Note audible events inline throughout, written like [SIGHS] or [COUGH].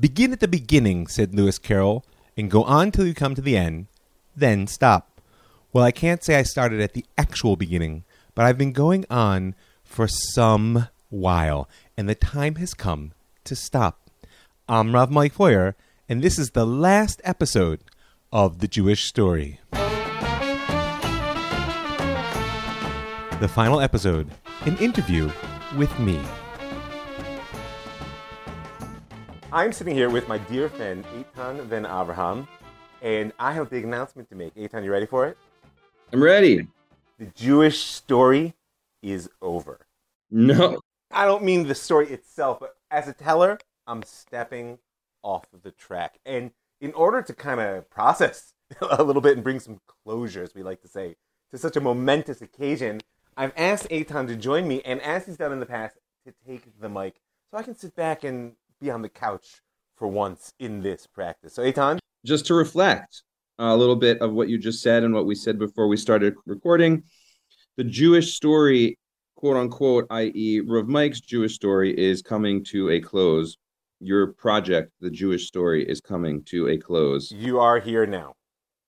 Begin at the beginning, said Lewis Carroll, and go on till you come to the end, then stop. Well, I can't say I started at the actual beginning, but I've been going on for some while, and the time has come to stop. I'm Rav Mike Feuer, and this is the last episode of The Jewish Story. The final episode, an interview with me. I'm sitting here with my dear friend Eitan Ben Abraham, and I have a big announcement to make. Eitan, you ready for it? I'm ready. The Jewish story is over. No. I don't mean the story itself, but as a teller, I'm stepping off of the track. And in order to kind of process [LAUGHS] a little bit and bring some closure, as we like to say, to such a momentous occasion, I've asked Eitan to join me, and as he's done in the past, to take the mic so I can sit back and be on the couch for once in this practice. So, Eitan? Just to reflect uh, a little bit of what you just said and what we said before we started recording, the Jewish story, quote unquote, i.e., Rav Mike's Jewish story, is coming to a close. Your project, The Jewish Story, is coming to a close. You are here now.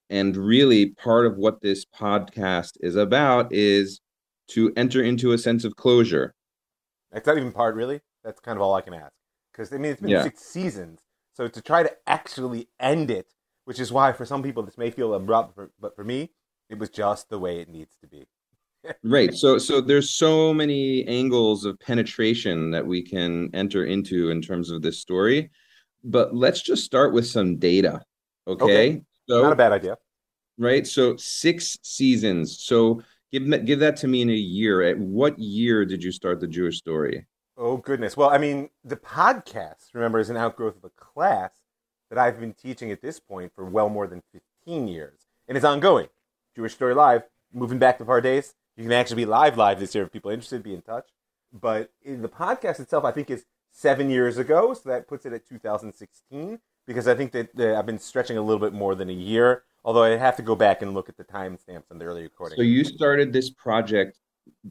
And really, part of what this podcast is about is to enter into a sense of closure. That's not even part, really. That's kind of all I can ask because I mean it's been Yeah. six seasons. So to try to actually end it, which is why for some people this may feel abrupt, but for me, it was just the way it needs to be. Right. [LAUGHS] So so there's so many angles of penetration that we can enter into in terms of this story. But let's just start with some data. Okay. Okay. So Not a bad idea. right. So six seasons. So give give that to me in a year. At what year did you start the Jewish story? Oh goodness. Well, I mean, the podcast, remember, is an outgrowth of a class that I've been teaching at this point for well more than 15 years, and it's ongoing. Jewish Story Live, moving back to days. You can actually be live live this year if people are interested. Be in touch. But in the podcast itself, I think is seven years ago, so that puts it at 2016. Because I think that I've been stretching a little bit more than a year. Although I have to go back and look at the timestamps on the early recording. So you started this project,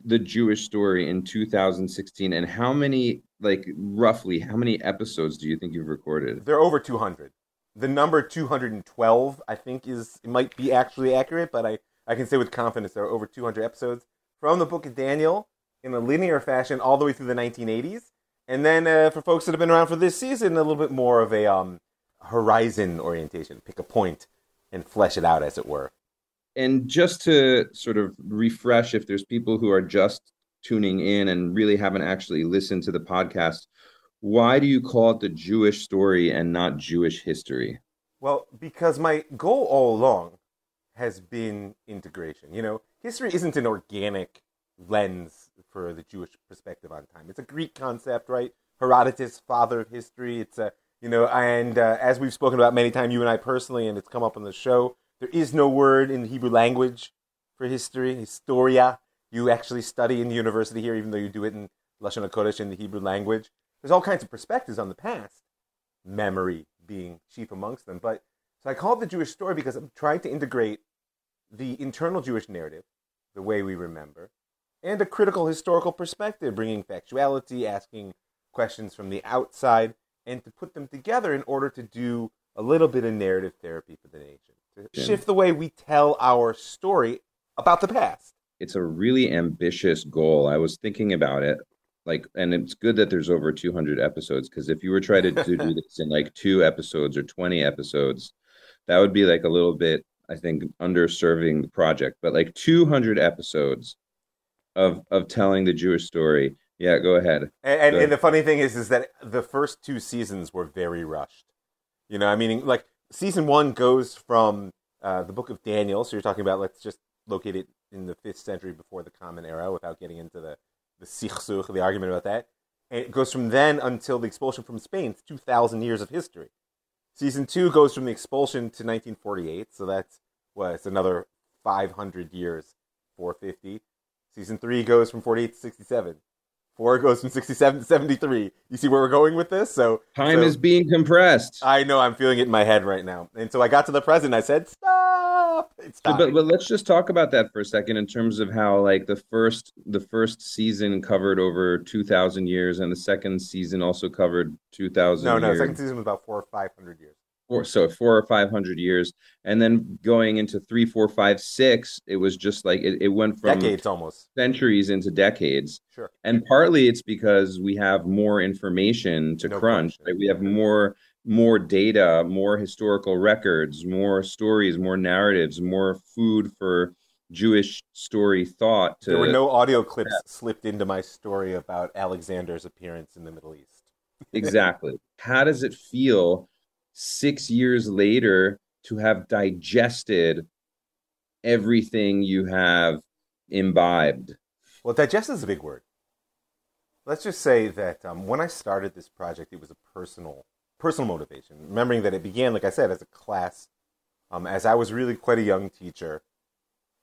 the Jewish story, in 2016. And how many, like roughly, how many episodes do you think you've recorded? They're over 200. The number 212, I think, is it might be actually accurate, but I, I can say with confidence there are over 200 episodes from the Book of Daniel in a linear fashion all the way through the 1980s. And then uh, for folks that have been around for this season, a little bit more of a um, horizon orientation. Pick a point and flesh it out, as it were. And just to sort of refresh if there's people who are just tuning in and really haven't actually listened to the podcast why do you call it the jewish story and not jewish history Well, because my goal all along has been integration. You know, history isn't an organic lens for the Jewish perspective on time. It's a Greek concept, right? Herodotus, father of history. It's a, you know, and uh, as we've spoken about many times, you and I personally, and it's come up on the show, there is no word in the Hebrew language for history, historia. You actually study in the university here, even though you do it in Lashon HaKodesh in the Hebrew language. There's all kinds of perspectives on the past memory being chief amongst them. But so I call it the Jewish story because I'm trying to integrate the internal Jewish narrative, the way we remember, and a critical historical perspective, bringing factuality, asking questions from the outside, and to put them together in order to do a little bit of narrative therapy for the nation, to shift the way we tell our story about the past. it's a really ambitious goal i was thinking about it like and it's good that there's over 200 episodes because if you were trying to, to [LAUGHS] do this in like two episodes or 20 episodes that would be like a little bit i think underserving the project but like 200 episodes of of telling the jewish story yeah go ahead And, and, Good. and the funny thing is, is that the first two seasons were very rushed. You know, I mean, like season one goes from uh, the book of Daniel, so you're talking about let's just locate it in the fifth century before the Common Era, without getting into the the sichsuch, the argument about that. And it goes from then until the expulsion from Spain. Two thousand years of history. Season two goes from the expulsion to 1948, so that's what it's another 500 years, 450. Season three goes from 48 to 67. Four goes from 67 to 73. You see where we're going with this? So time so- is being compressed I know I'm feeling it in my head right now. And so I got to the present. I said, stop. It's So, time. but but let's just talk about that for a second in terms of how like the first the first season covered over two thousand years, and the second season also covered two thousand. no, no. years. Second season was about four or five hundred years. Four, so four or five hundred years, and then going into three, four, five, six, it was just like it, it went from Decades almost. centuries into decades. Sure. And partly it's because we have more information to No crunch. Right? We have more more data, more historical records, more stories, more narratives, more food for Jewish story thought. To There were no audio clips slipped into my story about Alexander's appearance in the Middle East. [LAUGHS] exactly. How does it feel six years later to have digested everything you have imbibed? Well, digest is a big word. Let's just say that um, when I started this project, it was a personal personal motivation. Remembering that it began, like I said, as a class, um, as I was really quite a young teacher,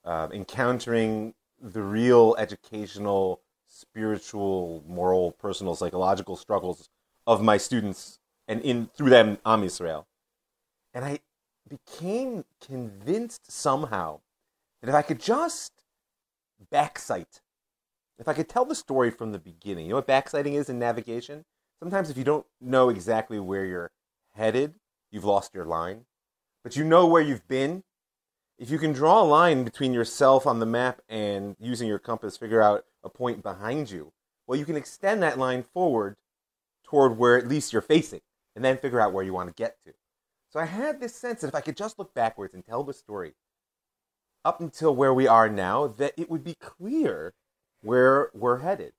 uh, encountering the real educational, spiritual, moral, personal, psychological struggles of my students, and in through them, Am Yisrael. And I became convinced somehow that if I could just backsight if I could tell the story from the beginning, you know what backsighting is in navigation? Sometimes if you don't know exactly where you're headed, you've lost your line. But you know where you've been. If you can draw a line between yourself on the map and using your compass figure out a point behind you, well, you can extend that line forward toward where at least you're facing and then figure out where you want to get to. So I had this sense that if I could just look backwards and tell the story up until where we are now, that it would be clear where we're headed.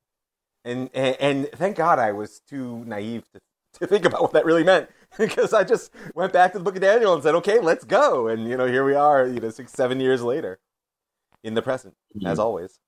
And, and and thank God I was too naive to, to think about what that really meant [LAUGHS] because I just went back to the book of Daniel and said, okay, let's go. And you know, here we are, you know, six, seven years later in the present, as mm-hmm. always.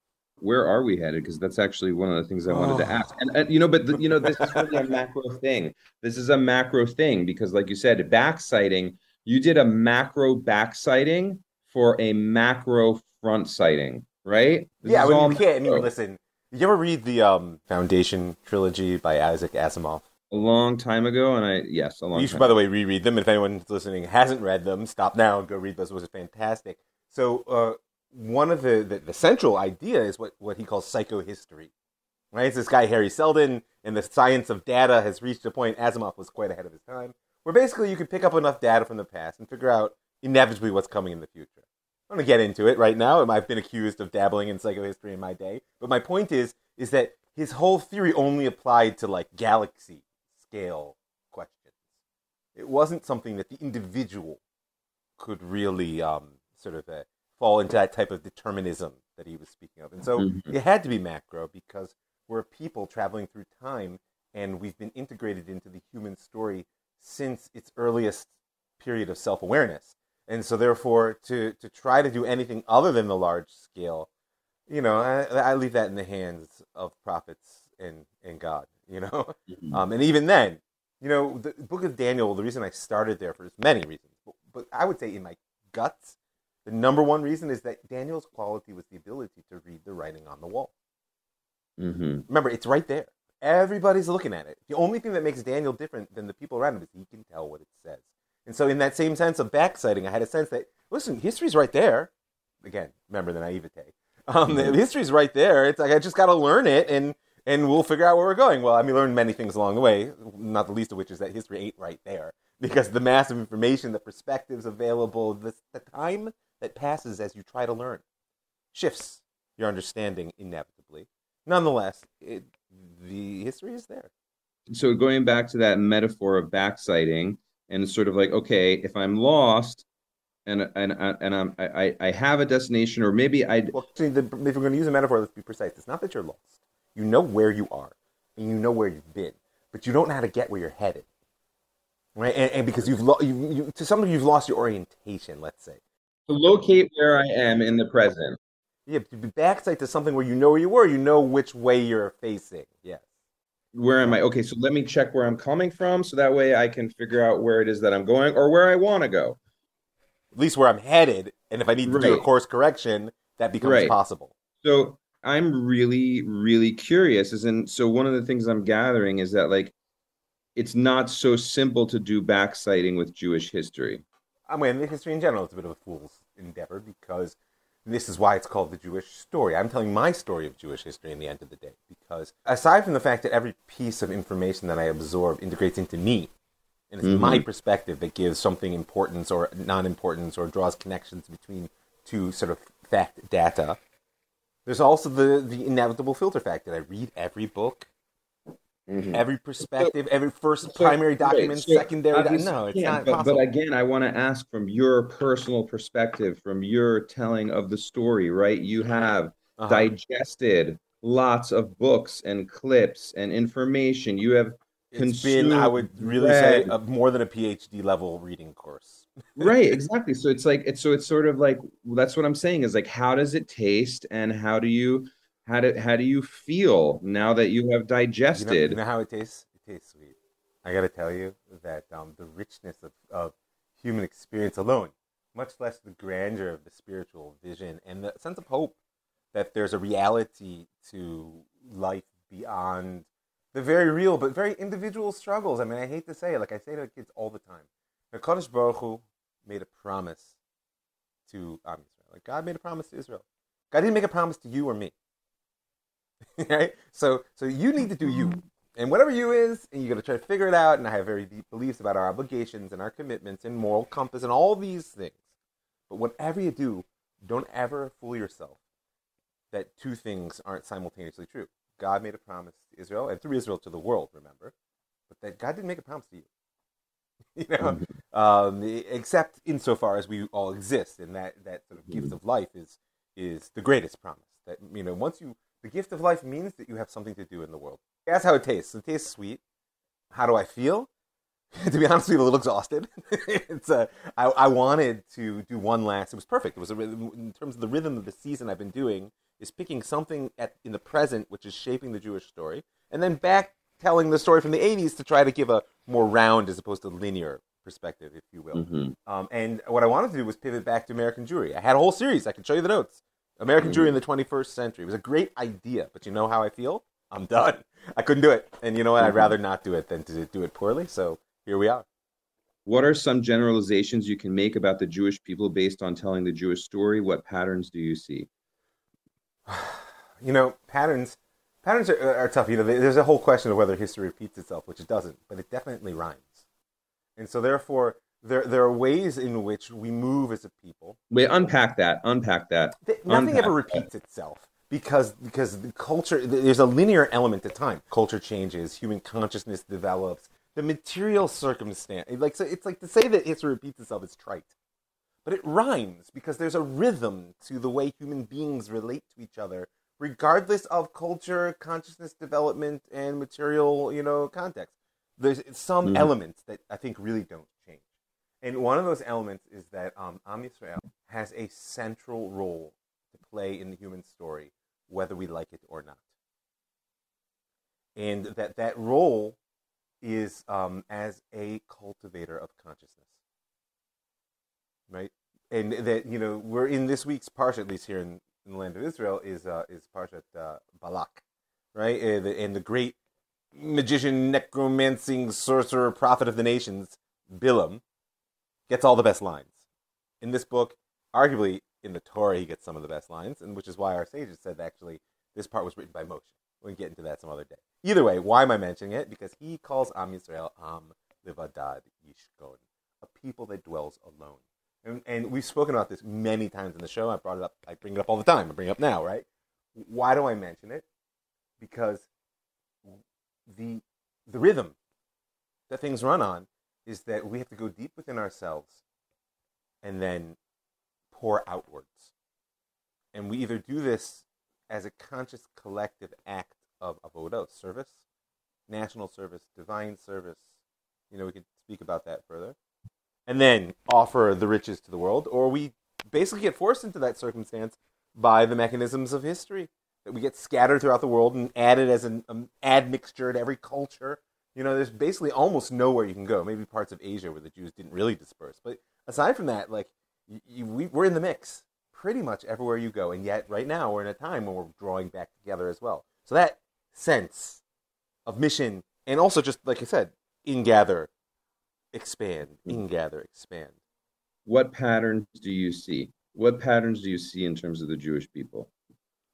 Where are we headed? Because that's actually one of the things I wanted to Oh. ask. And, and you know, but the, you know, this is really a [LAUGHS] macro thing. This is a macro thing because, like you said, backsighting. You did a macro backsighting for a macro front sighting, right? This yeah, is I mean, all you can't. I mean, listen. Did you ever read the um, Foundation trilogy by Isaac Asimov? a long time ago, and I yes, a long time You should, by the way, reread them. If anyone listening hasn't read them, stop now and go read those. Those are fantastic. So, uh, one of the, the, the central idea is what, what he calls psychohistory. Right? It's this guy, Hari Seldon, and the science of data has reached a point, Asimov was quite ahead of his time, where basically you can pick up enough data from the past and figure out inevitably what's coming in the future. I'm going to get into it right now. I've been accused of dabbling in psychohistory in my day. But my point is, is that his whole theory only applied to like galaxy scale questions. It wasn't something that the individual could really um, sort of uh, fall into that type of determinism that he was speaking of. And so Mhm. it had to be macro because we're people traveling through time and we've been integrated into the human story since its earliest period of self awareness. And so, therefore, to, to try to do anything other than the large scale, you know, I, I leave that in the hands of prophets and, and God, you know? Mhm. Um, and even then, you know, the book of Daniel, the reason I started there for many reasons, but, but I would say in my guts, the number one reason is that Daniel's quality was the ability to read the writing on the wall. Mhm. Remember, it's right there. Everybody's looking at it. The only thing that makes Daniel different than the people around him is he can tell what it says. And so, in that same sense of backsighting, I had a sense that, listen, history's right there. Again, remember the naivete. Um, the [LAUGHS] history's right there. It's like I just got to learn it, and and we'll figure out where we're going. Well, I mean, learn many things along the way. Not the least of which is that history ain't right there [LAUGHS] because the massive information, the perspectives available, the, the time that passes as you try to learn shifts your understanding inevitably. Nonetheless, it, the history is there. So going back to that metaphor of backsighting, and sort of like, okay, if I'm lost, and and and I'm I I have a destination, or maybe I Well, actually, the, if we're going to use a metaphor, let's be precise. It's not that you're lost. You know where you are, and you know where you've been, but you don't know how to get where you're headed. Right, and, and because you've lo- you, you, to some of you've lost your orientation. Let's say, to locate where I am in the present. yeah, to be backside to something where you know where you were, you know which way you're facing. Yes. Where am I? Okay, so let me check where I'm coming from, so that way I can figure out where it is that I'm going or where I want to go. At least where I'm headed, and if I need to do a course correction, that becomes Right. possible. So I'm really, really curious. Is in so one of the things I'm gathering is that like it's not so simple to do backsighting with Jewish history. I mean, history in general is a bit of a fool's endeavor because this is why it's called the Jewish story. I'm telling my story of Jewish history in the end of the day because aside from the fact that every piece of information that I absorb integrates into me, and it's mm-hmm. my perspective that gives something importance or non-importance or draws connections between two sort of fact data. There's also the the inevitable filter fact that I read every book Mm-hmm. Every perspective, so, every first so, primary document, so secondary. Do- no, it's not. But, but, again, I want to ask from your personal perspective, from your telling of the story. Right, you have uh-huh. digested lots of books and clips and information. You have it's been, I would really read. say, a, more than a PhD level reading course. [LAUGHS] right, exactly. So it's like it's so it's sort of like that's what I'm saying is like how does it taste and how do you how do how do you feel now that you have digested? You know, you know how it tastes? It tastes sweet. I got to tell you that um, the richness of, of human experience alone, much less the grandeur of the spiritual vision and the sense of hope that there's a reality to life beyond the very real but very individual struggles. I mean, I hate to say it, like I say to kids all the time. The Kadosh Baruch Hu made a promise to Am Israel. Like God made a promise to Israel. God didn't make a promise to you or me. [LAUGHS] right? So so you need to do you. And whatever you is, and you got to try to figure it out. And I have very deep beliefs about our obligations and our commitments and moral compass and all these things. But whatever you do, don't ever fool yourself that two things aren't simultaneously true. God made a promise to Israel, and through Israel to the world, remember, but that God didn't make a promise to you. [LAUGHS] you know, um, except insofar as we all exist, and that that sort of gift mm-hmm. of life is is the greatest promise. That you know, once you the gift of life means that you have something to do in the world. That's how it tastes. It tastes sweet. How do I feel? [LAUGHS] to be honest with you, a little exhausted. [LAUGHS] it's a, I, I wanted to do one last. It was perfect. It was a, in terms of the rhythm of the season I've been doing is picking something at in the present which is shaping the Jewish story, and then back telling the story from the '80s to try to give a more round as opposed to linear perspective, if you will. Mm-hmm. Um, and what I wanted to do was pivot back to American Jewry. I had a whole series. I can show you the notes. American Jewry in the 21st century. It was a great idea, but you know how I feel? I'm done. [LAUGHS] I couldn't do it. And you know what? I'd rather not do it than to do it poorly. So here we are. What are some generalizations you can make about the Jewish people based on telling the Jewish story? What patterns do you see? [SIGHS] You know, patterns patterns are, are tough. You know, there's a whole question of whether history repeats itself, which it doesn't, but it definitely rhymes. And so, therefore, there there are ways in which we move as a people. Wait, unpack that. Unpack that. nothing unpack ever repeats that. itself because because the culture there's a linear element to time. Culture changes, human consciousness develops, the material circumstance. Like so it's like to say that history repeats itself is trite, but it rhymes because there's a rhythm to the way human beings relate to each other, regardless of culture, consciousness development, and material you know context. There's some mm. elements that I think really don't and one of those elements is that um, Am Yisrael has a central role to play in the human story, whether we like it or not. And that that role is um, as a cultivator of consciousness, right? And that you know we're in this week's parsha, at least here in, in the land of Israel, is uh, is parshat uh, Balak, right? And the, and the great magician, necromancing sorcerer, prophet of the nations, Bilam, gets all the best lines. In this book, arguably in the Torah, he gets some of the best lines, and which is why our sages said actually this part was written by Moshe. We can get into that some other day. Either way, why am I mentioning it? Because he calls Am Yisrael Am Livadad Yishkon, a people that dwells alone. And, and we've spoken about this many times in the show. I brought it up. I bring it up all the time. I bring it up now, right? Why do I mention it? Because the the rhythm that things run on is that we have to go deep within ourselves and then pour outwards. And we either do this as a conscious collective act of avoda, service, national service, divine service. You know, we could speak about that further. And then offer the riches to the world, or we basically get forced into that circumstance by the mechanisms of history that we get scattered throughout the world and added as an um, admixture to every culture you know, there's basically almost nowhere you can go. Maybe parts of Asia where the Jews didn't really disperse, but aside from that, like you, you, we, we're in the mix pretty much everywhere you go. And yet, right now, we're in a time when we're drawing back together as well. So that sense of mission, and also just like I said, ingather, expand, mm. ingather, expand. What patterns do you see? What patterns do you see in terms of the Jewish people?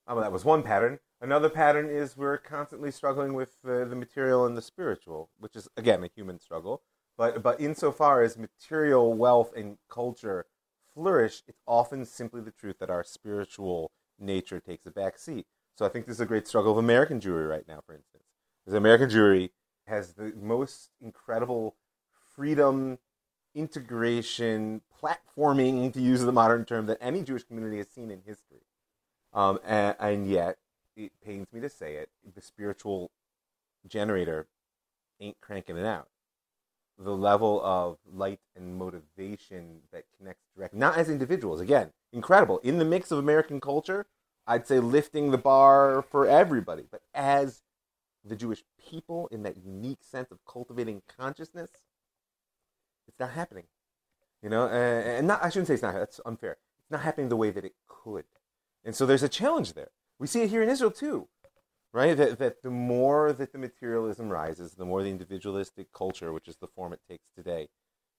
Oh, well, that was one pattern. Another pattern is we're constantly struggling with uh, the material and the spiritual, which is again a human struggle. But but insofar as material wealth and culture flourish, it's often simply the truth that our spiritual nature takes a back seat. So I think this is a great struggle of American Jewry right now, for instance. Because American Jewry has the most incredible freedom, integration, platforming, to use the modern term, that any Jewish community has seen in history. Um, and, and yet, it pains me to say it, the spiritual generator ain't cranking it out. The level of light and motivation that connects directly, not as individuals, again, incredible. In the mix of American culture, I'd say lifting the bar for everybody, but as the Jewish people in that unique sense of cultivating consciousness, it's not happening. You know, and not, I shouldn't say it's not, that's unfair. It's not happening the way that it could. And so there's a challenge there. We see it here in Israel too, right? That, that the more that the materialism rises, the more the individualistic culture, which is the form it takes today,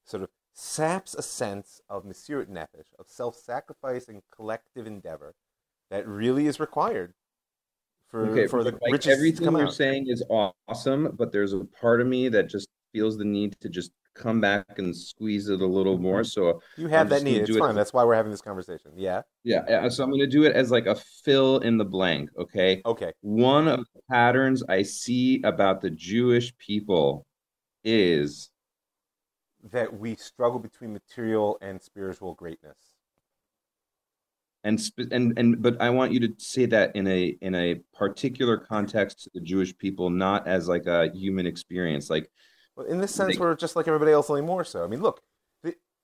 sort of saps a sense of Mesirat Nefesh, of self sacrifice and collective endeavor that really is required for, okay, for the like everything you're out. saying is awesome, but there's a part of me that just feels the need to just come back and squeeze it a little mm-hmm. more. So you have that need. It's fine. It. That's why we're having this conversation. Yeah. Yeah. So I'm going to do it as like a fill in the blank. Okay. Okay. One of the patterns I see about the Jewish people is that we struggle between material and spiritual greatness. And and and but I want you to say that in a in a particular context to the Jewish people, not as like a human experience. Like well, in this sense, they, we're just like everybody else, only more so. I mean, look,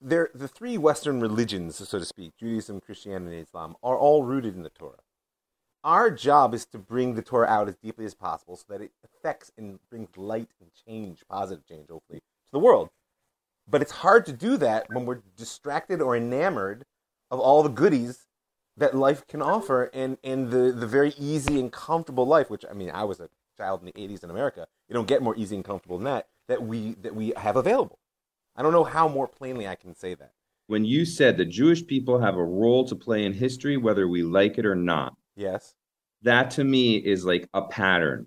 the, the three Western religions, so to speak, Judaism, Christianity, and Islam, are all rooted in the Torah. Our job is to bring the Torah out as deeply as possible so that it affects and brings light and change, positive change, hopefully, to the world. But it's hard to do that when we're distracted or enamored of all the goodies that life can offer and, and the, the very easy and comfortable life, which, I mean, I was a child in the 80s in America. You don't get more easy and comfortable than that that we that we have available. I don't know how more plainly I can say that. When you said the Jewish people have a role to play in history, whether we like it or not. Yes. That to me is like a pattern.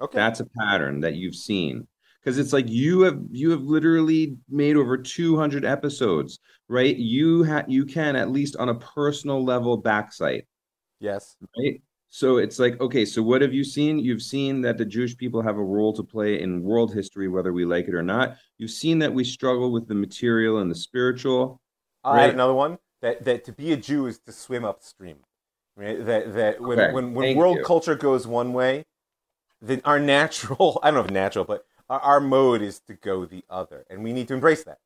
Okay. That's a pattern that you've seen. Because it's like you have you have literally made over 200 episodes, right? You ha- you can at least on a personal level backsight. Yes. Right? So it's like, okay, so what have you seen? You've seen that the Jewish people have a role to play in world history, whether we like it or not. You've seen that we struggle with the material and the spiritual. I right? another one that, that to be a Jew is to swim upstream. Right? That that when okay. when, when world you. culture goes one way, then our [LAUGHS] natural I don't know if natural, but our, our mode is to go the other, and we need to embrace that.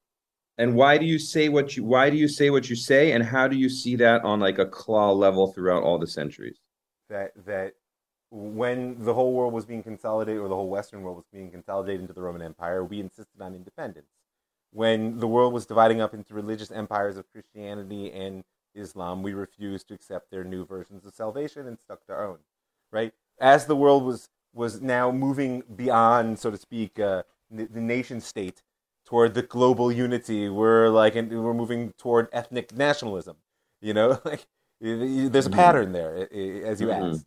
And why do you say what you why do you say what you say, and how do you see that on like a claw level throughout all the centuries? That that when the whole world was being consolidated, or the whole Western world was being consolidated into the Roman Empire, we insisted on independence. When the world was dividing up into religious empires of Christianity and Islam, we refused to accept their new versions of salvation and stuck to our own. Right? As the world was was now moving beyond, so to speak, uh, the, nation state toward the global unity, we're like, and we're moving toward ethnic nationalism. You know, [LAUGHS] like there's a mm-hmm. pattern there, as you mm-hmm. asked.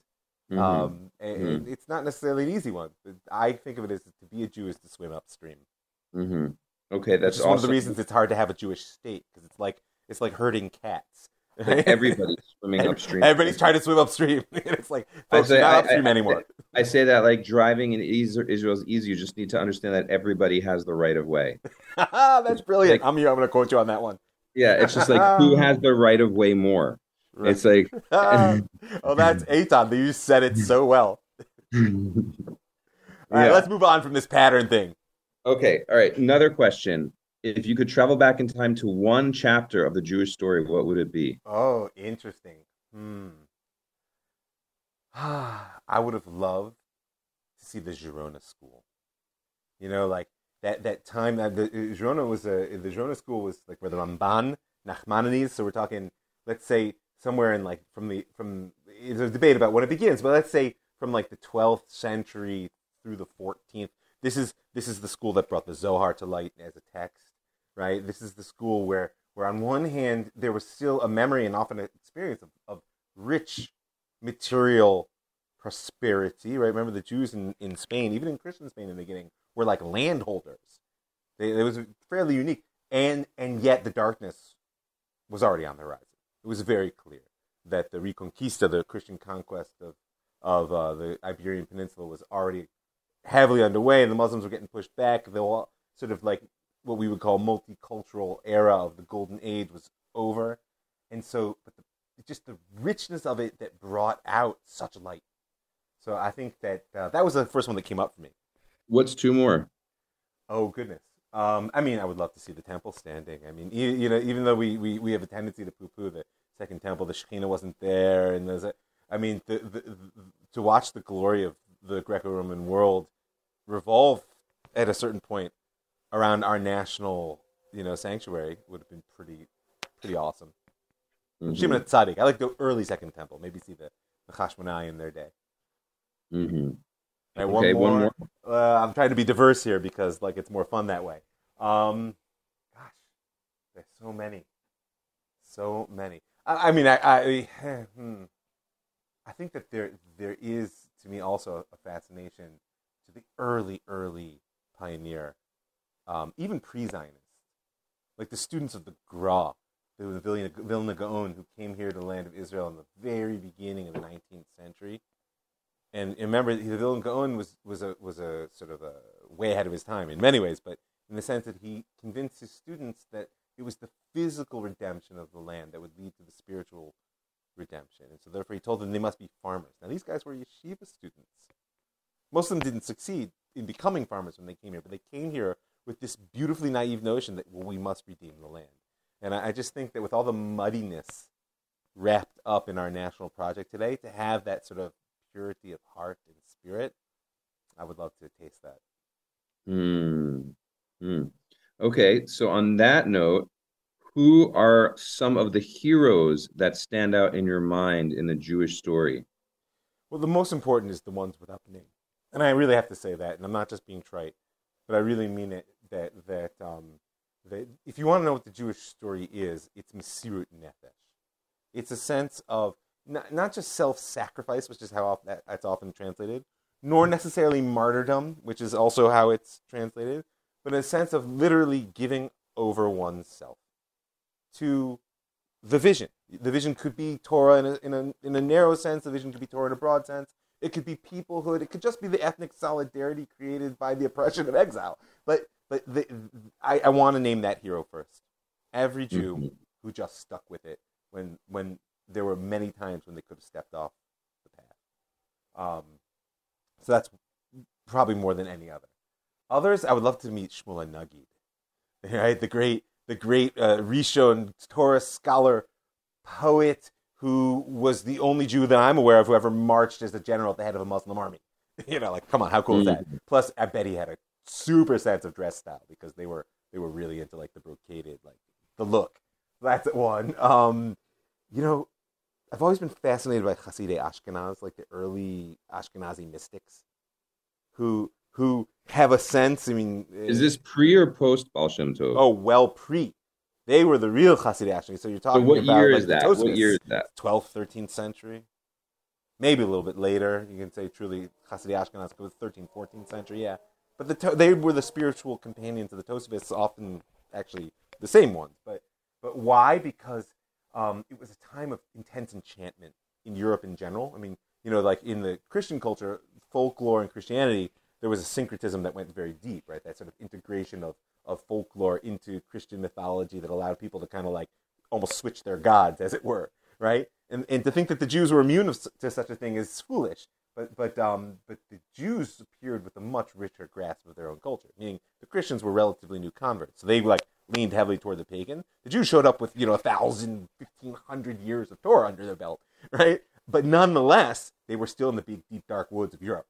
Mm-hmm. Um, and mm-hmm. it's not necessarily an easy one. I think of it as to be a Jew is to swim upstream. Mm-hmm. Okay, that's awesome. one of the reasons it's hard to have a Jewish state because it's like it's like herding cats. Like everybody's swimming [LAUGHS] upstream. Everybody's trying to swim upstream. [LAUGHS] it's like folks, say, not upstream I, I, anymore. I, I, say that like driving in Israel is easy. You just need to understand that everybody has the right of way. [LAUGHS] that's brilliant. Like, I'm here. I'm going to quote you on that one. Yeah, it's just like who has the right of way more. Right. It's like, [LAUGHS] oh, that's Aton. You said it so well. [LAUGHS] all right, yeah. let's move on from this pattern thing. Okay, all right. Another question: If you could travel back in time to one chapter of the Jewish story, what would it be? Oh, interesting. Hmm. [SIGHS] I would have loved to see the Girona school. You know, like that that time that the Girona was a the Girona school was like where the Ramban, Nachmanides. So we're talking, let's say somewhere in like from the from there's a debate about when it begins, but let's say from like the 12th century through the 14th. This is this is the school that brought the Zohar to light as a text, right? This is the school where where on one hand there was still a memory and often an experience of, of rich material prosperity, right? Remember the Jews in, in Spain, even in Christian Spain in the beginning, were like landholders. They, it was fairly unique, and and yet the darkness was already on the horizon. It was very clear that the Reconquista, the Christian conquest of of uh, the Iberian Peninsula, was already heavily underway, and the Muslims were getting pushed back. The whole sort of like what we would call multicultural era of the Golden Age was over, and so but the, just the richness of it that brought out such light. So I think that uh, that was the first one that came up for me. What's two more? Oh goodness. Um, I mean, I would love to see the temple standing. I mean, you, you know, even though we, we, we have a tendency to poo-poo the second temple, the Shekhinah wasn't there, and there's a, I mean, the, the, the, to watch the glory of the Greco-Roman world revolve at a certain point around our national, you know, sanctuary would have been pretty, pretty awesome. mm-hmm. Shimon Tzadik. I like the early Second Temple. Maybe see the, the Hashmonai in their day. Mm-hmm. Right, one, okay, more. one more. Uh, I'm trying to be diverse here because like it's more fun that way. Um, gosh, there's so many, so many. I, I mean, I, I, [SIGHS] hmm. I think that there there is to me also a fascination to the early, early pioneer, um, even pre-Zionist, like the students of the Gra, the Vilna, Vilna Gaon, who came here to the land of Israel in the very beginning of the 19th century and remember, the Vilna Gaon was was a was a sort of a way ahead of his time in many ways, but in the sense that he convinced his students that it was the physical redemption of the land that would lead to the spiritual redemption, and so therefore he told them they must be farmers. Now these guys were yeshiva students. Most of them didn't succeed in becoming farmers when they came here, but they came here with this beautifully naive notion that well, we must redeem the land. And I, I just think that with all the muddiness wrapped up in our national project today, to have that sort of purity of heart and spirit, I would love to taste that. Hmm. Mm. Okay, so on that note, who are some of the heroes that stand out in your mind in the Jewish story? Well, the most important is the ones without the name, and I really have to say that, and I'm not just being trite, but I really mean it. That that um, that if you want to know what the Jewish story is, it's Mesirut Nefesh. It's a sense of not, not just self-sacrifice, which is how often, that, that's often translated, nor necessarily martyrdom, which is also how it's translated, but a sense of literally giving over oneself to the vision. The vision could be Torah in a, in a, in a narrow sense, the vision could be Torah in a broad sense. It could be peoplehood. It could just be the ethnic solidarity created by the oppression of exile. But, but the, I, I want to name that hero first. Every Jew mm-hmm. who just stuck with it when, when there were many times when they could have stepped off the path. Um, so that's probably more than any other. Others, I would love to meet Shmuel Nagid, [LAUGHS] right? The great, the great uh, Rishon Torah scholar, poet, who was the only Jew that I'm aware of who ever marched as a general at the head of a Muslim army. [LAUGHS] you know, like, come on, how cool is that? Mm-hmm. Plus, I bet he had a super sense of dress style because they were they were really into like the brocaded, like the look. That's one. Um, you know, I've always been fascinated by Hasidei Ashkenaz, like the early Ashkenazi mystics, who who have a sense. I mean, eh, is this pre or post Baal Shem Tov? Oh, well, pre. They were the real Hasidei Ashkenaz. So you're talking so what about year like, is that? What year is that? 12th, 13th century. Maybe a little bit later. You can say truly Hasidei Ashkenaz, but 13th, 14th century. Yeah, but the they were the spiritual companions of the Tosafists, often actually the same ones. But but why? Because um, it was a time of intense enchantment in Europe in general. I mean, you know, like in the Christian culture, folklore and Christianity, there was a syncretism that went very deep, right? That sort of integration of, of folklore into Christian mythology that allowed people to kind of like almost switch their gods, as it were, right? And, and to think that the Jews were immune to such a thing is foolish. But, but, um, but the Jews appeared with a much richer grasp of their own culture, meaning the Christians were relatively new converts. So they like leaned heavily toward the pagan. The Jews showed up with, you know, a thousand, fifteen hundred years of Torah under their belt, right? But nonetheless, they were still in the big, deep, dark woods of Europe.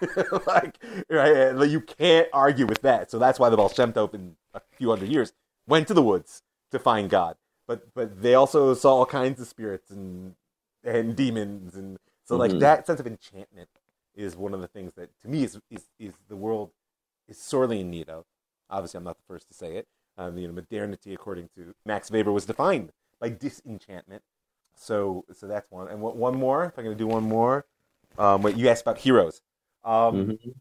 [LAUGHS] like, right? You can't argue with that. So that's why the Baal Shem Tov in a few hundred years went to the woods to find God. But but they also saw all kinds of spirits and and demons and so like mm-hmm. that sense of enchantment is one of the things that to me is, is is the world is sorely in need of. Obviously, I'm not the first to say it, Um, you know, modernity, according to Max Weber, was defined by disenchantment. So, so that's one. And one more, if I'm going to do one more, um, wait, you asked about heroes. Um, Mhm.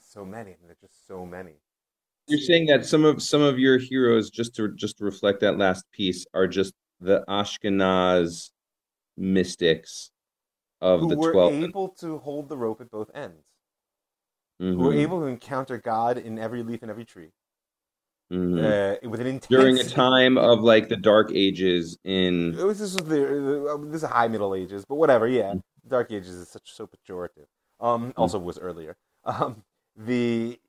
So many. There's just so many. You're saying that some of some of your heroes, just to just to reflect that last piece, are just the Ashkenaz mystics of who the were twelve. able to hold the rope at both ends, Mhm, who were able to encounter God in every leaf and every tree, mhm. uh, with an. During a time of like the Dark Ages in It was this was the uh, this is high Middle Ages, but whatever. Yeah, Dark Ages is such so pejorative. Um, also was earlier. [LAUGHS] Um, the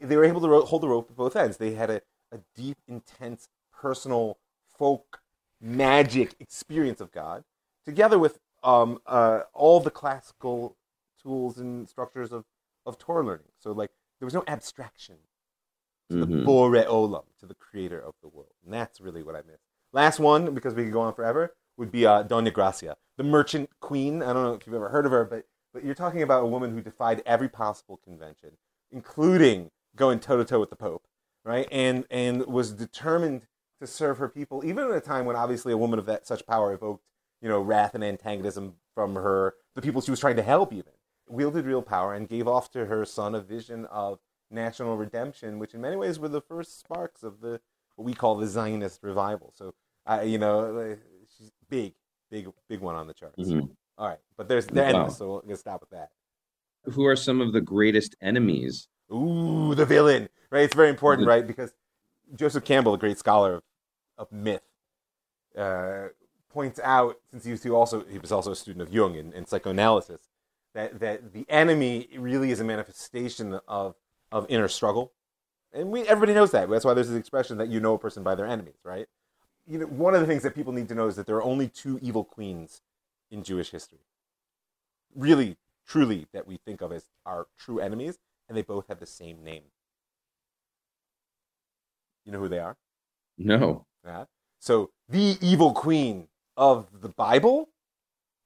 they were able to ro- hold the rope at both ends. They had a, a deep, intense, personal folk magic experience of God, together with um, uh, all the classical tools and structures of, of Torah learning. So like there was no abstraction to the Mhm. Bore Olam, to the creator of the world. And that's really what I miss. Last one, because we could go on forever, would be uh, Dona Gracia, the merchant queen. I don't know if you've ever heard of her, but, but you're talking about a woman who defied every possible convention, including going toe to toe with the Pope, right? And, and was determined to serve her people, even at a time when obviously a woman of that such power evoked, you know, wrath and antagonism from her, the people she was trying to help, even wielded real power and gave off to her son a vision of national redemption, which in many ways were the first sparks of the what we call the Zionist revival. So, I you know, she's big, big, big one on the charts. Mhm. All right, but there's they're Wow. endless, so we're gonna stop with that. who are some of the greatest enemies? Ooh, the villain, right? It's very important, Mhm. right? Because Joseph Campbell, a great scholar of, of myth, uh, points out, since he was also he was also a student of Jung and, and psychoanalysis, that that the enemy really is a manifestation of of inner struggle, and we everybody knows that. That's why there's this expression that you know a person by their enemies, right? You know, one of the things that people need to know is that there are only two evil queens in Jewish history. Really, truly, that we think of as our true enemies, and they both have the same name. You know who they are? No. Yeah. So the evil queen of the Bible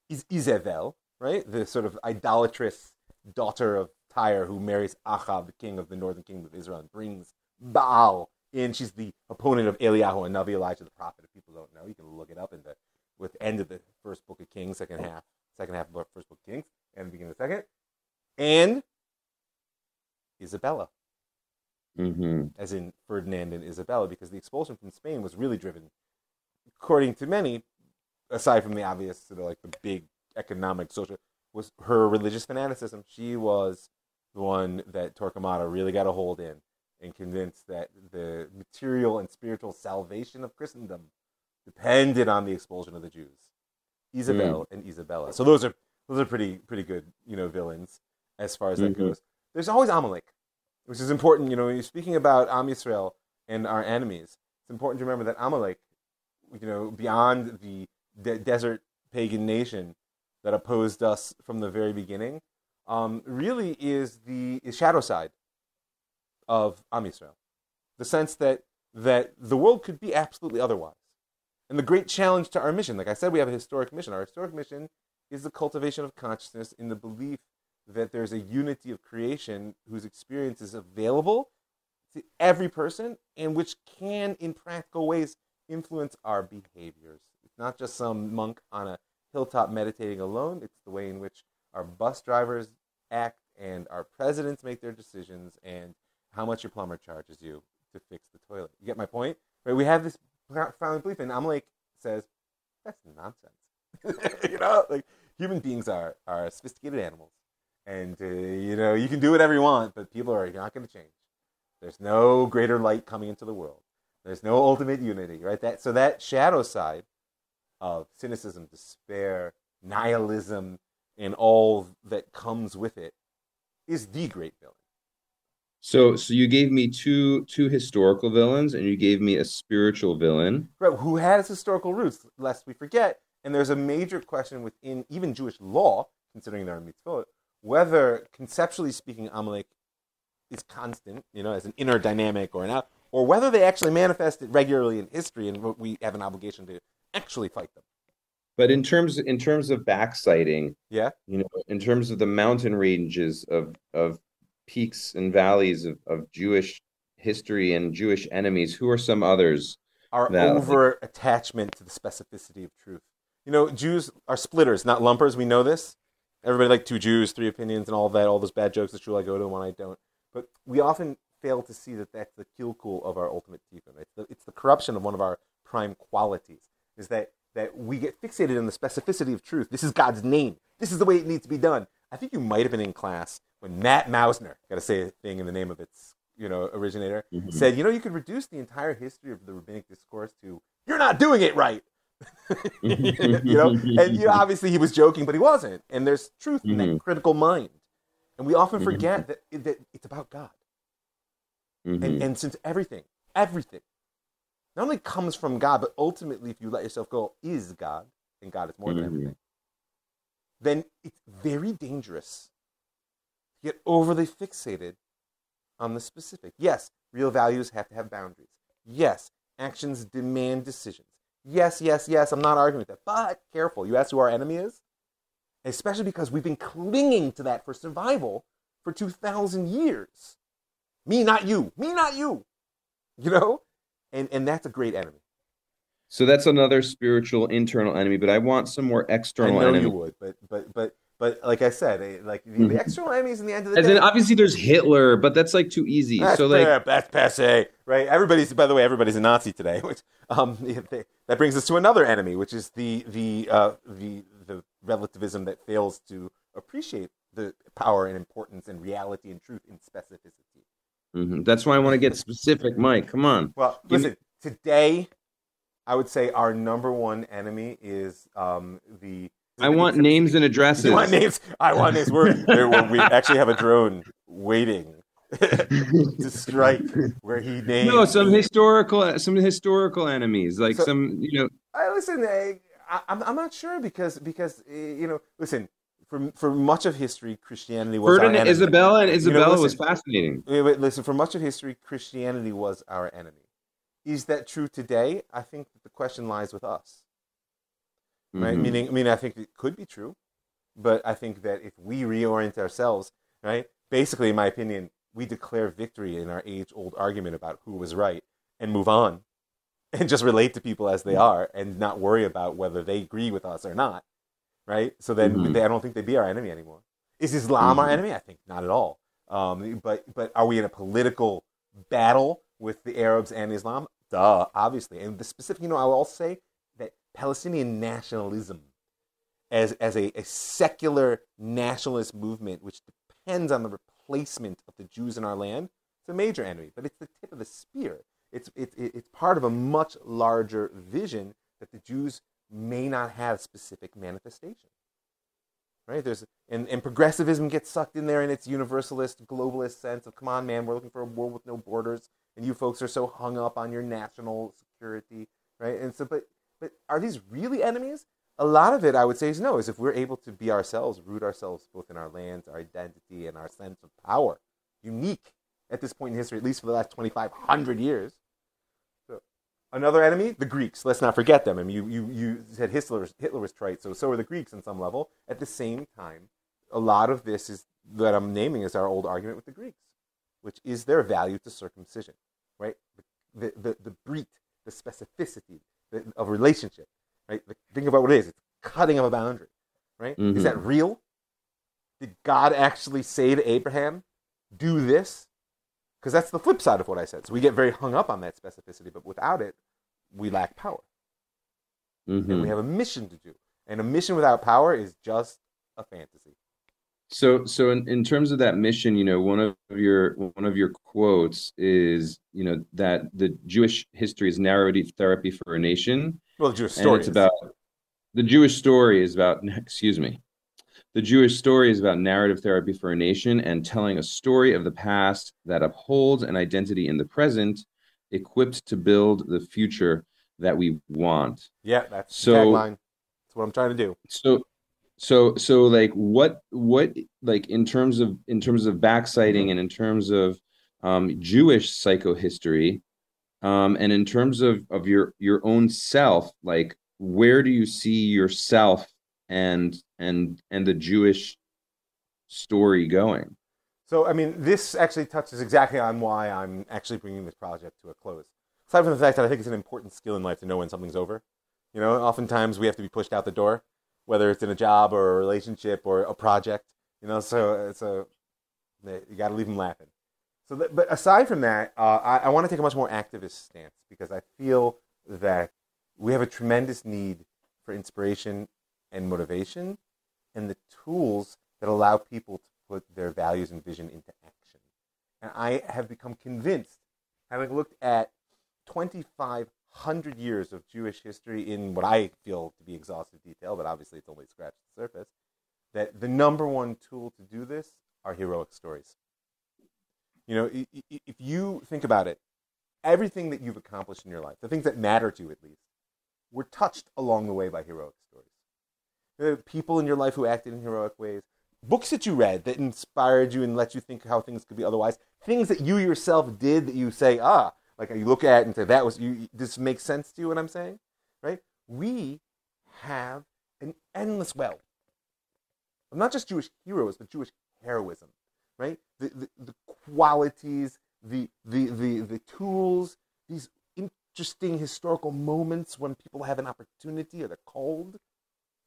is Izabel, right? The sort of idolatrous daughter of Tyre who marries Achab, the king of the northern kingdom of Israel, and brings Baal in. She's the opponent of Eliyahu and Navi Elijah the prophet. If people don't know, you can look it up in the with the end of the first book of Kings, second half, second half of the first book of Kings, and the beginning of the second. And Isabella hmm as in Ferdinand and Isabella, because the expulsion from Spain was really driven, according to many, aside from the obvious, sort of like the big economic, social, was her religious fanaticism. She was the one that Torquemada really got a hold in and convinced that the material and spiritual salvation of Christendom depended on the expulsion of the Jews. Isabel and Isabella. So those are those are pretty pretty good, you know, villains as far as that Mhm. goes. There's always Amalek which is important. You know, when you're speaking about Am Yisrael and our enemies, it's important to remember that Amalek, you know, beyond the de- desert pagan nation that opposed us from the very beginning, um, really is the is shadow side of Am Yisrael. The sense that that the world could be absolutely otherwise. And the great challenge to our mission, like I said, we have a historic mission. Our historic mission is the cultivation of consciousness in the belief that there's a unity of creation whose experience is available to every person and which can, in practical ways, influence our behaviors. It's not just some monk on a hilltop meditating alone, it's the way in which our bus drivers act and our presidents make their decisions and how much your plumber charges you to fix the toilet. You get my point? Right? We have this profound belief, and Amalek says, that's nonsense. [LAUGHS] you know, like human beings are, are sophisticated animals and uh, you know you can do whatever you want but people are not going to change there's no greater light coming into the world there's no ultimate unity right that so that shadow side of cynicism despair nihilism and all that comes with it is the great villain. So so you gave me two two historical villains and you gave me a spiritual villain. right who has historical roots lest we forget. And there's a major question within even jewish law considering there are mitzvot whether conceptually speaking amalek is constant you know as an inner dynamic or an out or whether they actually manifest it regularly in history and we have an obligation to actually fight them But in terms in terms of backsighting, yeah you know, in terms of the mountain ranges of of peaks and valleys of, of Jewish history and Jewish enemies, who are some others? Our that- over attachment to the specificity of truth. You know, Jews are splitters, not lumpers. We know this. Everybody like two Jews, three opinions, and all that. All those bad jokes. The shul I go to, and one I don't. But we often fail to see that that's the kilkul of our ultimate tikkun. It's the, it's the corruption of one of our prime qualities. Is that that we get fixated on the specificity of truth. This is God's name. This is the way it needs to be done. I think you might have been in class when Matt Mausner, got to say a thing in the name of its you know originator, Mhm. said, you know, you could reduce the entire history of the rabbinic discourse to "You're not doing it right." [LAUGHS] you know, and you know, obviously he was joking, but he wasn't. And there's truth in that Mhm. critical mind, and we often Mhm. forget that, that it's about God. And, and since everything, everything, not only comes from God, but ultimately, if you let yourself go, is God, and God is more than Mhm. everything, then it's very dangerous to get overly fixated on the specific. Yes, real values have to have boundaries. Yes, actions demand decisions. Yes, yes, yes, I'm not arguing with that. But careful, you ask who our enemy is? Especially because we've been clinging to that for survival for 2,000 years. Me, not you. Me, not you. You know? And, and that's a great enemy. So that's another spiritual internal enemy, but I want some more external. I external know enemy. you would, but but but but like I said, eh, like the, Mhm. the external enemies in the end of the As day. in, obviously, there's Hitler, but that's like too easy. That's so like, fair, that's passe, right? Everybody's, by the way, everybody's a Nazi today. [LAUGHS] Which um, [LAUGHS] that brings us to another enemy, which is the the uh, the the relativism that fails to appreciate the power and importance and reality and truth in specificity. Mhm. that's why I want to get specific, Mike. Come on. Well, listen, today, I would say our number one enemy is um, the. I want names and addresses. You want names? I want names. We're, we're, we actually have a drone waiting [LAUGHS] to strike where he named. No, some historical, some historical enemies, like So- some, you know. I listen. I, I, I'm I'm not sure because because uh, you know listen for for much of history Christianity was our enemy. Isabella, and You know, Isabella was fascinating. Wait, wait, listen. For much of history, Christianity was our enemy. Is that true today? I think that the question lies with us, right? Mhm. Meaning, I mean, I think it could be true, but I think that if we reorient ourselves, right, basically, in my opinion, we declare victory in our age-old argument about who was right and move on, [LAUGHS] and just relate to people as they are, and not worry about whether they agree with us or not, right? So then, Mhm. they, I don't think they'd be our enemy anymore. Is Islam our Mhm. enemy? I think not at all. Um, but but are we in a political battle with the Arabs and Islam? Duh, obviously. And the specific, you know, I will also say that Palestinian nationalism, as as a, a secular nationalist movement, which depends on the replacement of the Jews in our land, it's a major enemy. But it's the tip of the spear. It's it's it's part of a much larger vision that the Jews may not have specific manifestation right? There's and, and progressivism gets sucked in there in its universalist, globalist sense of come on, man, we're looking for a world with no borders, and you folks are so hung up on your national security, right? And so, but but are these really enemies? A lot of it, I would say, is no. Is if we're able to be ourselves, root ourselves both in our lands, our identity, and our sense of power, unique at this point in history, at least for the last 2,500 years. Another enemy, the Greeks. Let's not forget them. I mean, you, you, you said Hitler, Hitler was trite, so so are the Greeks on some level. At the same time, a lot of this is that I'm naming is our old argument with the Greeks, which is their value to circumcision, right? The, the, the brit, the specificity the, of relationship, right? The, think about what it is. It's cutting of a boundary, right? Mhm. Is that real? Did God actually say to Abraham, do this? Because that's the flip side of what I said. So we get very hung up on that specificity, but without it, we lack power. Mhm. And we have a mission to do. And a mission without power is just a fantasy. So, so in, in terms of that mission, you know, one of your one of your quotes is, you know, that the Jewish history is narrative therapy for a nation, Well, the Jewish and story it's is. about the Jewish story is about. [LAUGHS] Excuse me, the Jewish story is about narrative therapy for a nation and telling a story of the past that upholds an identity in the present, equipped to build the future that we want. Yeah, that's So- tagline. That's what I'm trying to do. so so so like what what like in terms of in terms of backsighting and in terms of um jewish psychohistory um and in terms of of your your own self like where do you see yourself and and and the jewish story going So, I mean, this actually touches exactly on why I'm actually bringing this project to a close. Aside from the fact that I think it's an important skill in life to know when something's over. You know, oftentimes we have to be pushed out the door, whether it's in a job or a relationship or a project. You know, so so you got to leave them laughing. So, but aside from that, uh, I, I want to take a much more activist stance because I feel that we have a tremendous need for inspiration and motivation and the tools that allow people to put their values and vision into action. And I have become convinced, having looked at 2,500 years of Jewish history in what I feel to be exhaustive detail, but obviously it's only scratched the surface, that the number one tool to do this are heroic stories. You know, if you think about it, everything that you've accomplished in your life, the things that matter to you at least, were touched along the way by heroic stories. People in your life who acted in heroic ways, books that you read that inspired you and let you think how things could be otherwise, things that you yourself did that you say, ah, like you look at and say, that was, you, this makes sense to you what I'm saying, right? We have an endless well of not just Jewish heroes, but Jewish heroism, right? The, the, the qualities, the, the, the, the tools, these interesting historical moments when people have an opportunity or they're called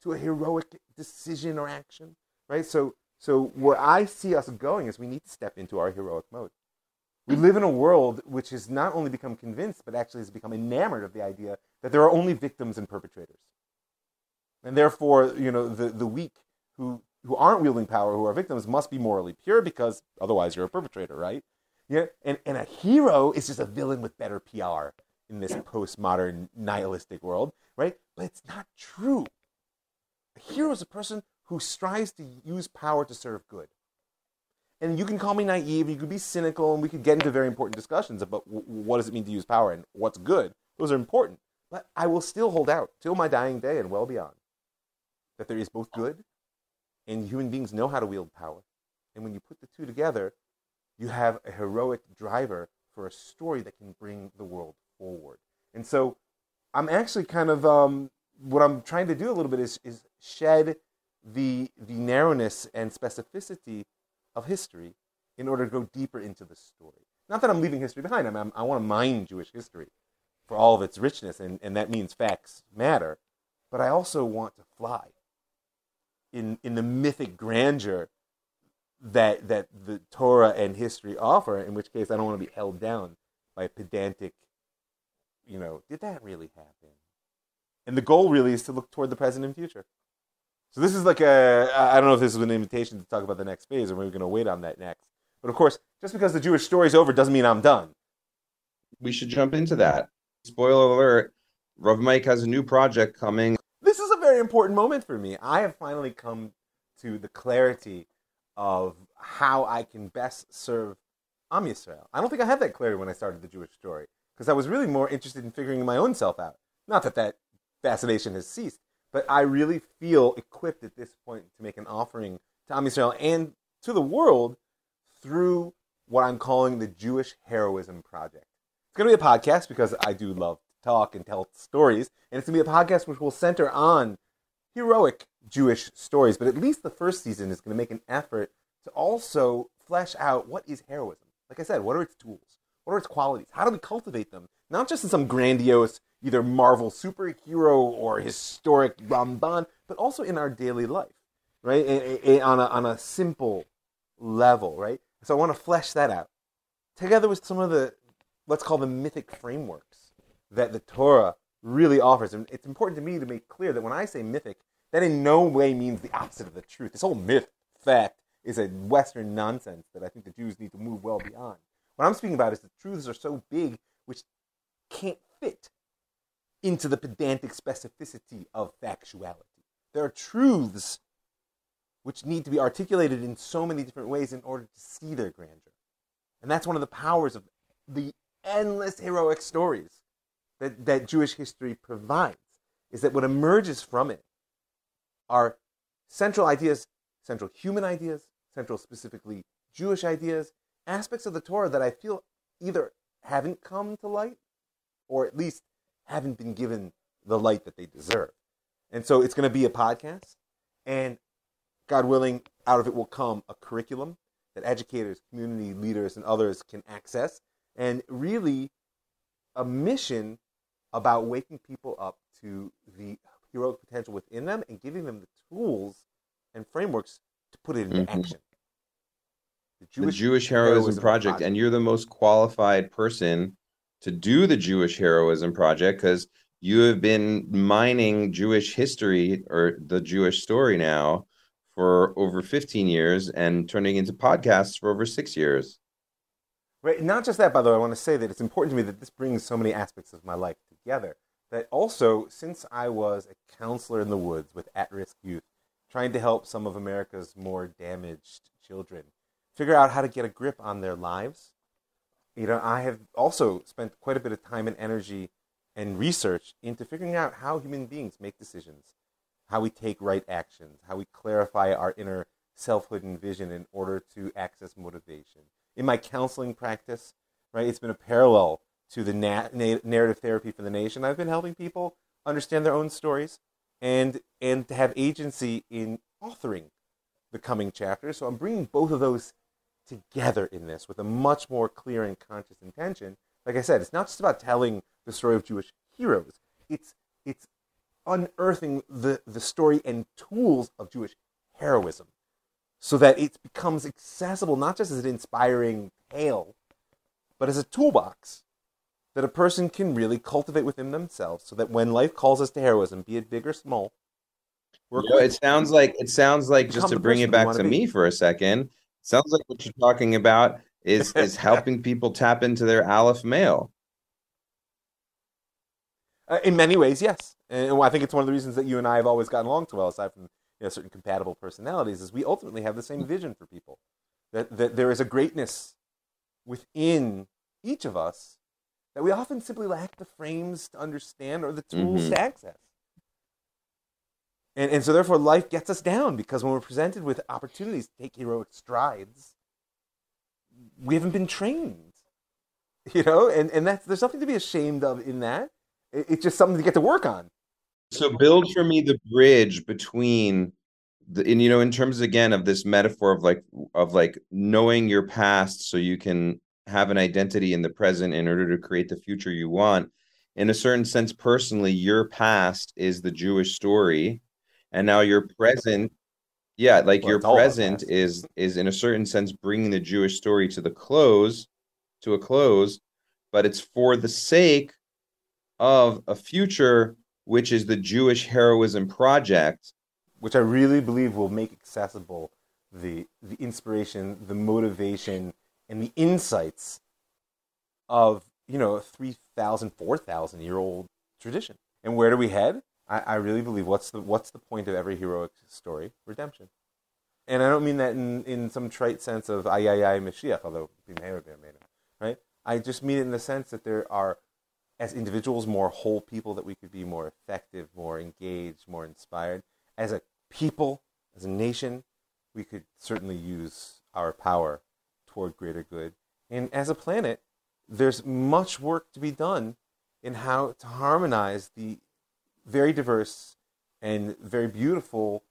to a heroic decision or action, right? So, so where I see us going is we need to step into our heroic mode. We mm. live in a world which has not only become convinced, but actually has become enamored of the idea that there are only victims and perpetrators. And therefore, you know, the, the weak who, who aren't wielding power, who are victims, must be morally pure because otherwise you're a perpetrator, right? Yeah, and, and a hero is just a villain with better PR in this postmodern nihilistic world, right? But it's not true. A hero is a person who strives to use power to serve good. And you can call me naive, you could be cynical, and we could get into very important discussions about what does it mean to use power and what's good. Those are important. But I will still hold out till my dying day and well beyond that there is both good and human beings know how to wield power. And when you put the two together, you have a heroic driver for a story that can bring the world forward. And so I'm actually kind of um, what I'm trying to do a little bit is, is shed the, the narrowness and specificity of history in order to go deeper into the story. Not that I'm leaving history behind. I, mean, I want to mine Jewish history for all of its richness, and, and that means facts matter. But I also want to fly in, in the mythic grandeur that that the Torah and history offer. In which case, I don't want to be held down by a pedantic, you know, did that really happen? And the goal really is to look toward the present and future. So this is like a I don't know if this is an invitation to talk about the next phase, or we're going to wait on that next. But of course, just because the Jewish story is over doesn't mean I'm done. We should jump into that. Spoiler alert: Rav Mike has a new project coming. This is a very important moment for me. I have finally come to the clarity of how I can best serve Am Yisrael. I don't think I had that clarity when I started the Jewish story because I was really more interested in figuring my own self out. Not that that fascination has ceased, but I really feel equipped at this point to make an offering to Am Yisrael and to the world through what I'm calling the Jewish Heroism Project. It's going to be a podcast because I do love to talk and tell stories, and it's going to be a podcast which will center on heroic Jewish stories, but at least the first season is going to make an effort to also flesh out what is heroism. Like I said, what are its tools? What are its qualities? How do we cultivate them? Not just in some grandiose, either Marvel superhero or historic Ramban, but also in our daily life, right? And, and on, a, on a simple level, right? So I want to flesh that out together with some of the, let's call them mythic frameworks that the Torah really offers. And it's important to me to make clear that when I say mythic, that in no way means the opposite of the truth. This whole myth fact is a Western nonsense that I think the Jews need to move well beyond. What I'm speaking about is the truths are so big which can't fit into the pedantic specificity of factuality. There are truths which need to be articulated in so many different ways in order to see their grandeur. And that's one of the powers of the endless heroic stories that, that Jewish history provides, is that what emerges from it are central ideas, central human ideas, central specifically Jewish ideas, aspects of the Torah that I feel either haven't come to light or at least haven't been given the light that they deserve. And so it's going to be a podcast, and God willing, out of it will come a curriculum that educators, community leaders, and others can access, and really a mission about waking people up to the heroic potential within them and giving them the tools and frameworks to put it into Mhm. action. the Jewish Heroism Project, and you're the most qualified person to do the Jewish Heroism Project because you have been mining Jewish history or the Jewish story now for over 15 years and turning into podcasts for over six years. Right. Not just that, by the way, I want to say that it's important to me that this brings so many aspects of my life together. That also, since I was a counselor in the woods with at risk youth, trying to help some of America's more damaged children figure out how to get a grip on their lives, you know, I have also spent quite a bit of time and energy and research into figuring out how human beings make decisions, how we take right actions, how we clarify our inner selfhood and vision in order to access motivation. In my counseling practice, right, it's been a parallel to the na- na- narrative therapy for the nation. I've been helping people understand their own stories and and to have agency in authoring the coming chapters. So I'm bringing both of those together in this with a much more clear and conscious intention. Like I said, it's not just about telling the story of Jewish heroes. It's it's unearthing the, the story and tools of Jewish heroism so that it becomes accessible not just as an inspiring tale, but as a toolbox that a person can really cultivate within themselves so that when life calls us to heroism, be it big or small, we're You know, it sounds like it sounds like just to bring it back wanna to me for a second. Sounds like what you're talking about is is [LAUGHS] helping people tap into their aleph male. Uh, in many ways, yes. And I think it's one of the reasons that you and I have always gotten along so well, aside from you know, certain compatible personalities, is we ultimately have the same vision for people. That, that there is a greatness within each of us that we often simply lack the frames to understand or the tools Mhm. to access. And, and so, therefore, life gets us down because when we're presented with opportunities to take heroic strides, we haven't been trained. [LAUGHS] You know, and, and that's, there's nothing to be ashamed of in that. It- It's just something to get to work on. So build for me the bridge between the and you know in terms again of this metaphor of like of like knowing your past so you can have an identity in the present in order to create the future you want. In a certain sense, personally, your past is the Jewish story, and now your present, yeah, like Well, your it's all our present is is in a certain sense bringing the Jewish story to the close, to a close, but it's for the sake of a future which is the Jewish Heroism Project. which I really believe will make accessible the the inspiration, the motivation, and the insights of you know a 3,000, 4,000 year old tradition. And where do we head? I, I really believe what's the what's the point of every heroic story? Redemption. And I don't mean that in, in some trite sense of ay ay ay Mashiach, although Bimheira Bimheira, right? I just mean it in the sense that there are, as individuals, more whole people that we could be more effective, more engaged, more inspired. As a people, as a nation, we could certainly use our power toward greater good. And as a planet, there's much work to be done in how to harmonize the very diverse and very beautiful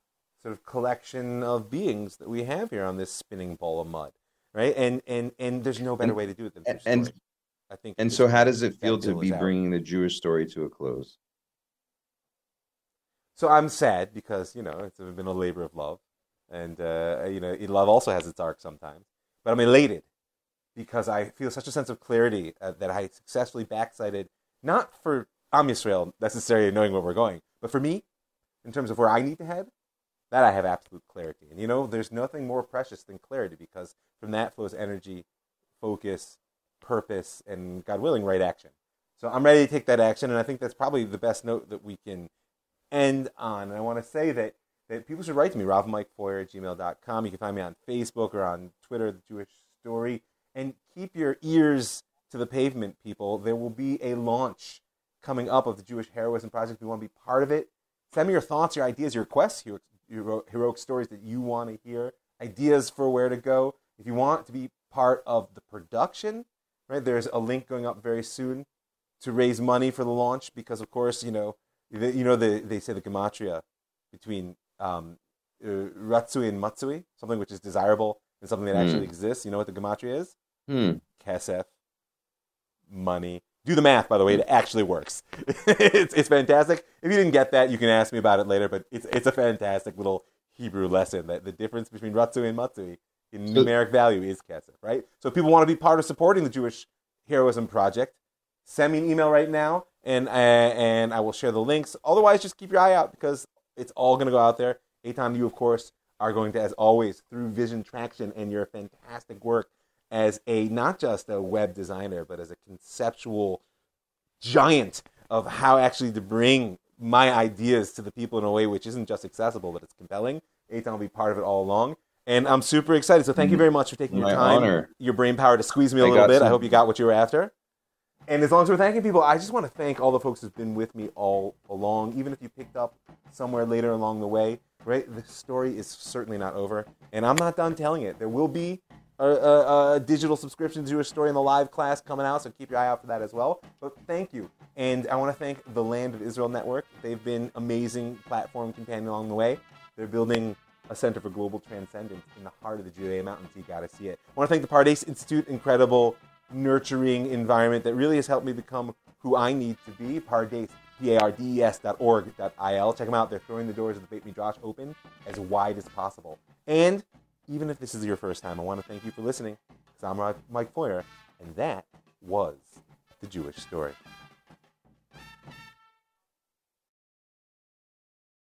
sort of collection of beings that we have here on this spinning ball of mud, right? And and and there's no better way to do it than and- and- I think. And so, how does it feel to be out. bringing the Jewish story to a close? So I'm sad because you know it's been a labor of love, and uh, you know love also has its arc sometimes. But I'm elated because I feel such a sense of clarity uh, that I successfully backsighted not for Am Yisrael necessarily knowing where we're going, but for me, in terms of where I need to head, that I have absolute clarity. And you know, there's nothing more precious than clarity because from that flows energy, focus, purpose, and God willing, right action. So I'm ready to take that action, and I think that's probably the best note that we can end on. And I want to say that, that people should write to me, robmikefoyer at gmail.com. You can find me on Facebook or on Twitter, The Jewish Story. And keep your ears to the pavement, people. There will be a launch coming up of the Jewish Heroism Project. If you want to be part of it, send me your thoughts, your ideas, your requests, your, your heroic stories that you want to hear, ideas for where to go. If you want to be part of the production, right, there's a link going up very soon to raise money for the launch because, of course, you know, the, you know, the, they say the gematria between um, uh, ratsui and matsui, something which is desirable and something that actually exists. You know what the gematria is? Hmm. Kesef, money. Do the math, by the way. It actually works. [LAUGHS] it's, it's fantastic. If you didn't get that, you can ask me about it later. But it's it's a fantastic little Hebrew lesson that the difference between Ratsui and Matsui in numeric value is Kesef, right? So if people want to be part of supporting the Jewish Heroism Project, send me an email right now, and uh, and I will share the links. Otherwise, just keep your eye out because it's all going to go out there. Eitan, you of course are going to, as always, through Vision Traction and your fantastic work as a not just a web designer, but as a conceptual giant of how actually to bring my ideas to the people in a way which isn't just accessible, but it's compelling. Eitan will be part of it all along. And I'm super excited. So thank you very much for taking your time, honor. your brain power to squeeze me a I little bit. I hope you got what you were after. And as long as we're thanking people, I just want to thank all the folks who've been with me all along, even if you picked up somewhere later along the way. Right, the story is certainly not over, and I'm not done telling it. There will be a, a, a digital subscription to Jewish Story in the live class coming out, so keep your eye out for that as well. But thank you, and I want to thank the Land of Israel Network. They've been amazing platform companion along the way. They're building a center for global transcendence in the heart of the Judea Mountains. You got to see it. I want to thank the Pardes Institute, incredible, nurturing environment that really has helped me become who I need to be. Pardes, P-A-R-D-E-S dot org dot I-L. Check them out. They're throwing the doors of the Beit Midrash open as wide as possible. And even if this is your first time, I want to thank you for listening. I'm Mike Feuer, and that was the Jewish story.